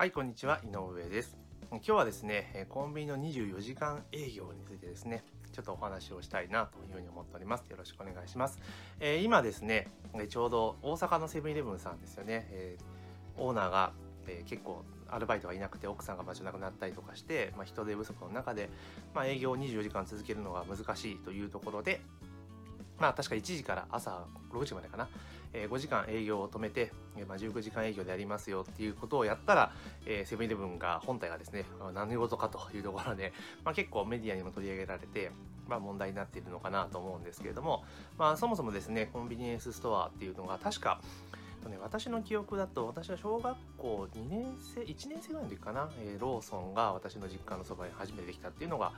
はい、こんにちは、井上です。今日はですね、えコンビニの24時間営業についてですね、ちょっとお話をしたいなというふうに思っております。よろしくお願いします。えー今ですね、えちょうど大阪のセブンイレブンさんですよね、えーオーナーが、えー結構アルバイトがいなくて奥さんが場所なくなったりとかして、まあ、人手不足の中で、まあ、営業を24時間続けるのが難しいというところで、まあ確か1時から朝6時までかな、え5時間営業を止めて、えまあ、19時間営業でやりますよっていうことをやったら、えセブンイレブンが本体がですね、何事かというところで、まあ、結構メディアにも取り上げられて、まあ、問題になっているのかなと思うんですけれども、まあ、そもそもですねコンビニエンスストアっていうのが確か、私の記憶だと私は小学校2年生1年生ぐらいの時かな、えーローソンが私の実家のそばに初めてできたっていうのが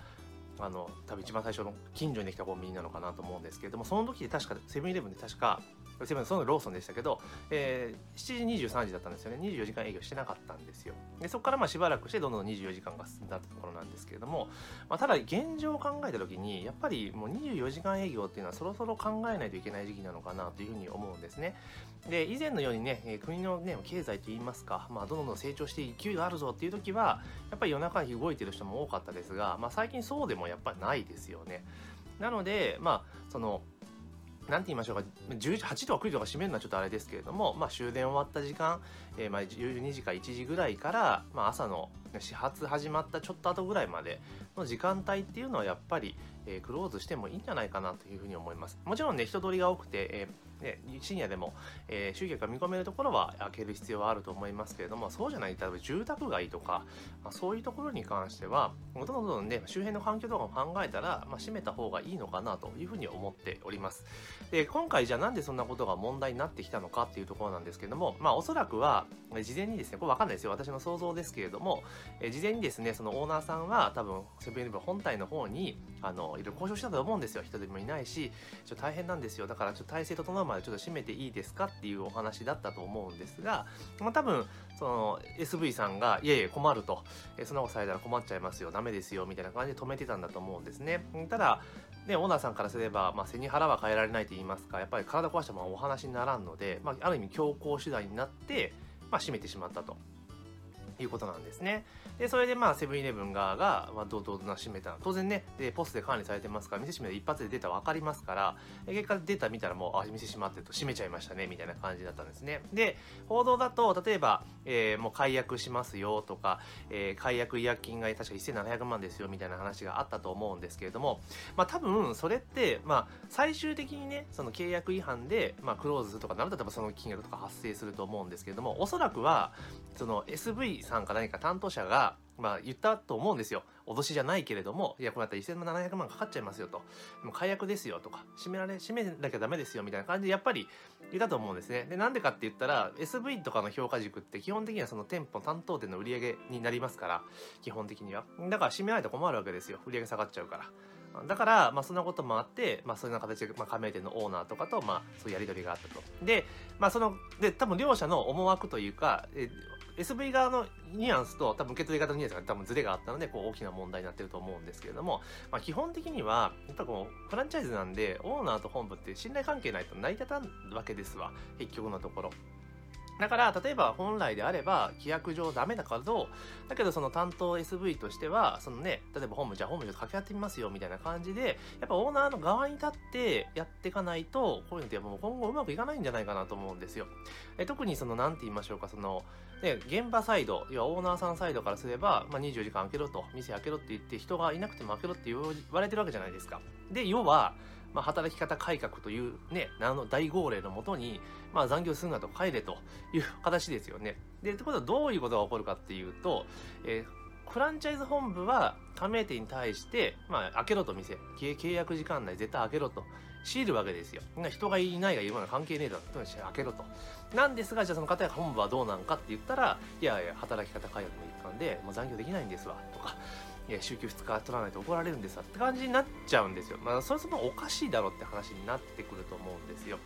あの多分一番最初の近所にできたコンビニなのかなと思うんですけれどもその時で確かセブンイレブンで確かセブンそのローソンでしたけど、えー7時23時だったんですよね。24時間営業してなかったんですよ。でそこからまあしばらくしてどんどん24時間が進んだところなんですけれども、まあ、ただ現状を考えた時にやっぱりもう24時間営業っていうのはそろそろ考えないといけない時期なのかなというふうに思うんですね。で以前のようにね、国のね経済といいますか、まあ、どんどん成長して勢いがあるぞっていう時はやっぱり夜中に動いてる人も多かったですが、まあ、最近そうでもやっぱりないですよね。なのでまあそのなんて言いましょうか10 8時とか9時とか閉めるのはちょっとあれですけれども、まあ、終電終わった時間、えーまあ12時か1時ぐらいから、まあ、朝の始発始まったちょっと後ぐらいまでの時間帯っていうのはやっぱり、えークローズしてもいいんじゃないかなというふうに思います。もちろんね人通りが多くて、えーね、深夜でも、えー集客が見込めるところは開ける必要はあると思いますけれどもそうじゃない例えば住宅街とか、まあ、そういうところに関してはどんどんどんね周辺の環境とかも考えたら、まあ、閉めた方がいいのかなというふうに思っております。で今回じゃあなんでそんなことが問題になってきたのかっていうところなんですけれどもまあおそらくは事前にですねこれわかんないですよ。私の想像ですけれども、えー事前にですねそのオーナーさんは多分セブンイレブン本体の方にあのいろいろ交渉したと思うんですよ。人手もいないしちょっと大変なんですよ。だからちょっと体制整うまでちょっと閉めていいですかっていうお話だったと思うんですが、まあ、多分その SV さんがいやいや困ると、えーそんなことされたら困っちゃいますよ。ダメですよ。みたいな感じで止めてたんだと思うんですね。ただね、オーナーさんからすれば、まあ、背に腹は変えられないと言いますか、やっぱり体壊してもお話にならんので、まあ、ある意味強行手段になって、まあ、閉めてしまったと。いうことなんですね。で、それでまあ、セブンイレブン側が、まあ、どうどうな閉めた。当然ね、で、ポスで管理されてますから、店閉めて一発でデータ分かりますから、結果データ見たらもう、あ、店閉まってると閉めちゃいましたね、みたいな感じだったんですね。で、報道だと、例えば、えーもう解約しますよとか、えー解約違約金が確か1700万ですよ、みたいな話があったと思うんですけれども、まあ多分、それって、まあ、最終的にね、その契約違反で、まあ、クローズとかなると、例えばその金額とか発生すると思うんですけれども、おそらくは、その SV さんか何か担当者が、まあ言ったと思うんですよ。脅しじゃないけれども、いや、これだったら1700万かかっちゃいますよと。もう解約ですよとか、閉められ、閉めなきゃダメですよみたいな感じで、やっぱり言ったと思うんですね。で、なんでかって言ったら、SV とかの評価軸って基本的にはその店舗担当店の売り上げになりますから、基本的には。だから閉めないと困るわけですよ。売り上げ下がっちゃうから。だから、まあ、そんなこともあって、まあ、そういうような形で、まあ、加盟店のオーナーとかと、まあ、そういうやり取りがあったと。で、まあ、その、で、多分両者の思惑というか、え SV 側のニュアンスと、多分受け取り方のニュアンスが多分ズレがあったので、こう、大きな問題になってると思うんですけれども、まあ、基本的には、やっぱこう、フランチャイズなんで、オーナーと本部って信頼関係ないと成り立たんわけですわ。結局のところ。だから、例えば本来であれば、規約上ダメだからど、だけどその担当 SV としては、そのね、例えば本部、じゃあ本部ちょっと掛け合ってみますよ、みたいな感じで、やっぱオーナーの側に立ってやっていかないと、こういうのってもう今後うまくいかないんじゃないかなと思うんですよ。え特にその、なんて言いましょうか、その、ね、現場サイド、要はオーナーさんサイドからすれば、まあ、24時間開けろと、店開けろって言って、人がいなくても開けろって言われてるわけじゃないですか。で、要は、まあ、働き方改革というね、あの大号令のもとに、まあ、残業するなと帰れという形ですよね。で、ってことはどういうことが起こるかっていうと、えーフランチャイズ本部は加盟店に対して、まあ、開けろと店、契約時間内絶対開けろと強いるわけですよ。人がいないがいるのは関係ねえだろ。と開けろと。なんですが、じゃあその方や本部はどうなんかって言ったら、いやいや、働き方改革の一環で、もう残業できないんですわ、とか、いや、週休2日取らないと怒られるんですって感じになっちゃうんですよ。まあ、それそもおかしいだろって話になってくると思うんですよ。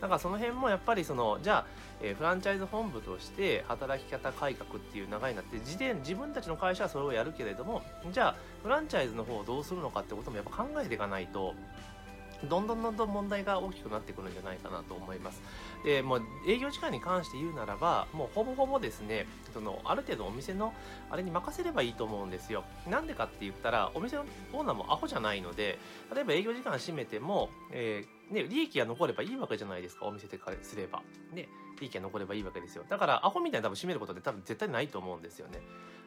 だからその辺もやっぱりその、じゃあ、えーフランチャイズ本部として働き方改革っていう流れになって、自伝、自分たちの会社はそれをやるけれども、じゃあ、フランチャイズの方をどうするのかってこともやっぱ考えていかないと、どんどんどんどん問題が大きくなってくるんじゃないかなと思います。で、もう営業時間に関して言うならば、もうほぼほぼですね、そのある程度お店のあれに任せればいいと思うんですよ。なんでかって言ったら、お店のオーナーもアホじゃないので、例えば営業時間閉めても、えー、ね、利益が残ればいいわけじゃないですか、お店ですれば。ね、利益が残ればいいわけですよ。だから、アホみたいに多分閉めることって多分絶対ないと思うんですよね。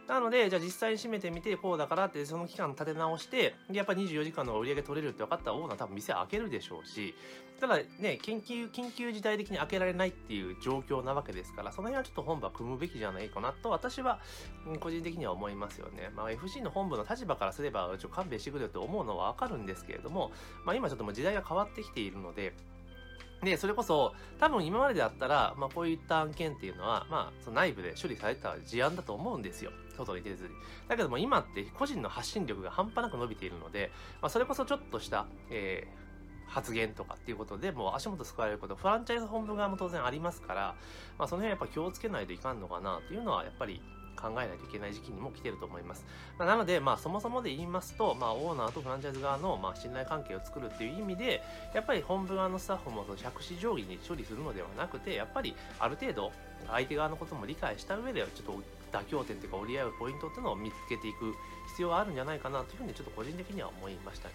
なので、じゃあ実際に閉めてみて、こうだからって、その期間立て直して、やっぱ24時間の売り上げ取れるって分かったらオーナー多分店開けるでしょうし、ただね、緊急、緊急事態的に開けられないっていう状況なわけですから、その辺はちょっと本部は組むべきじゃないかなと私は個人的には思いますよね。まあ FC の本部の立場からすれば、ちょっと勘弁してくれよって思うのはわかるんですけれども、まあ今ちょっともう時代が変わってきているので、で、それこそ、多分今までだったら、まあこういった案件っていうのは、まあその内部で処理された事案だと思うんですよ。外に出ずに。だけども今って個人の発信力が半端なく伸びているので、まあそれこそちょっとした、えー、発言とかっていうことでもう足元救われること、フランチャイズ本部側も当然ありますから、まあその辺やっぱ気をつけないといかんのかなというのはやっぱり考えないといけない時期にも来てると思います。まあ、なので、まあ、そもそもで言いますと、まあ、オーナーとフランチャイズ側の、まあ、信頼関係を作るっていう意味で、やっぱり本部側のスタッフもその百紙定規に処理するのではなくて、やっぱりある程度、相手側のことも理解した上で、ちょっと妥協点というか折り合うポイントっていうのを見つけていく必要はあるんじゃないかなというふうにちょっと個人的には思いましたね。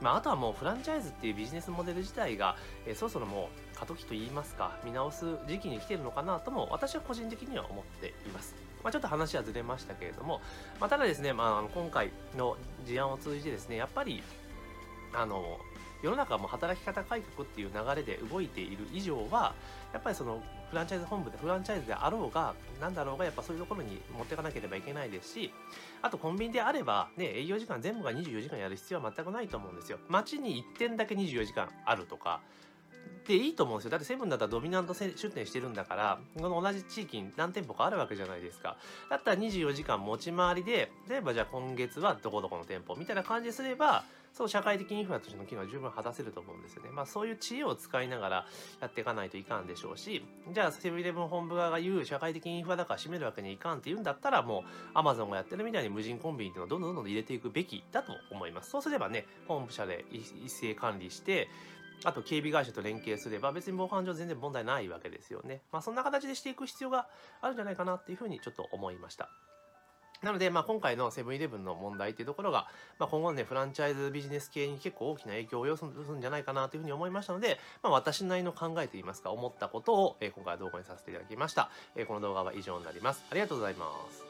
まあ、あとはもうフランチャイズっていうビジネスモデル自体が、えー、そろそろもう過渡期といいますか見直す時期に来てるのかなとも私は個人的には思っています。まあ、ちょっと話はずれましたけれども、まあ、ただですね、まあ、今回の事案を通じてですね、やっぱり、あの、世の中も働き方改革っていう流れで動いている以上は、やっぱりそのフランチャイズ本部でフランチャイズであろうが、何だろうが、やっぱそういうところに持っていかなければいけないですし、あとコンビニであれば、ね、営業時間全部が24時間やる必要は全くないと思うんですよ。街に1点だけ24時間あるとか、でいいと思うんですよ。だってセブンだったらドミナント出店してるんだから、この同じ地域に何店舗かあるわけじゃないですか。だったら24時間持ち回りで、例えばじゃあ今月はどこどこの店舗みたいな感じすれば、そう社会的インフラとしての機能は十分果たせると思うんですよね。まあそういう知恵を使いながらやっていかないといかんでしょうし、じゃあセブンイレブン本部側が言う社会的インフラだから閉めるわけにいかんって言うんだったらもうアマゾンがやってるみたいに無人コンビニっていうのをどんどんどんどん入れていくべきだと思います。そうすればね、本部社で一斉管理して、あと警備会社と連携すれば別に防犯上全然問題ないわけですよね。まあそんな形でしていく必要があるんじゃないかなっていうふうにちょっと思いました。なので、まあ、今回のセブンイレブンの問題っていうところが、まあ、今後のね、フランチャイズビジネス系に結構大きな影響を及ぼすんじゃないかなというふうに思いましたので、まあ、私なりの考えといいますか、思ったことを、え、今回は動画にさせていただきました。え、この動画は以上になります。ありがとうございます。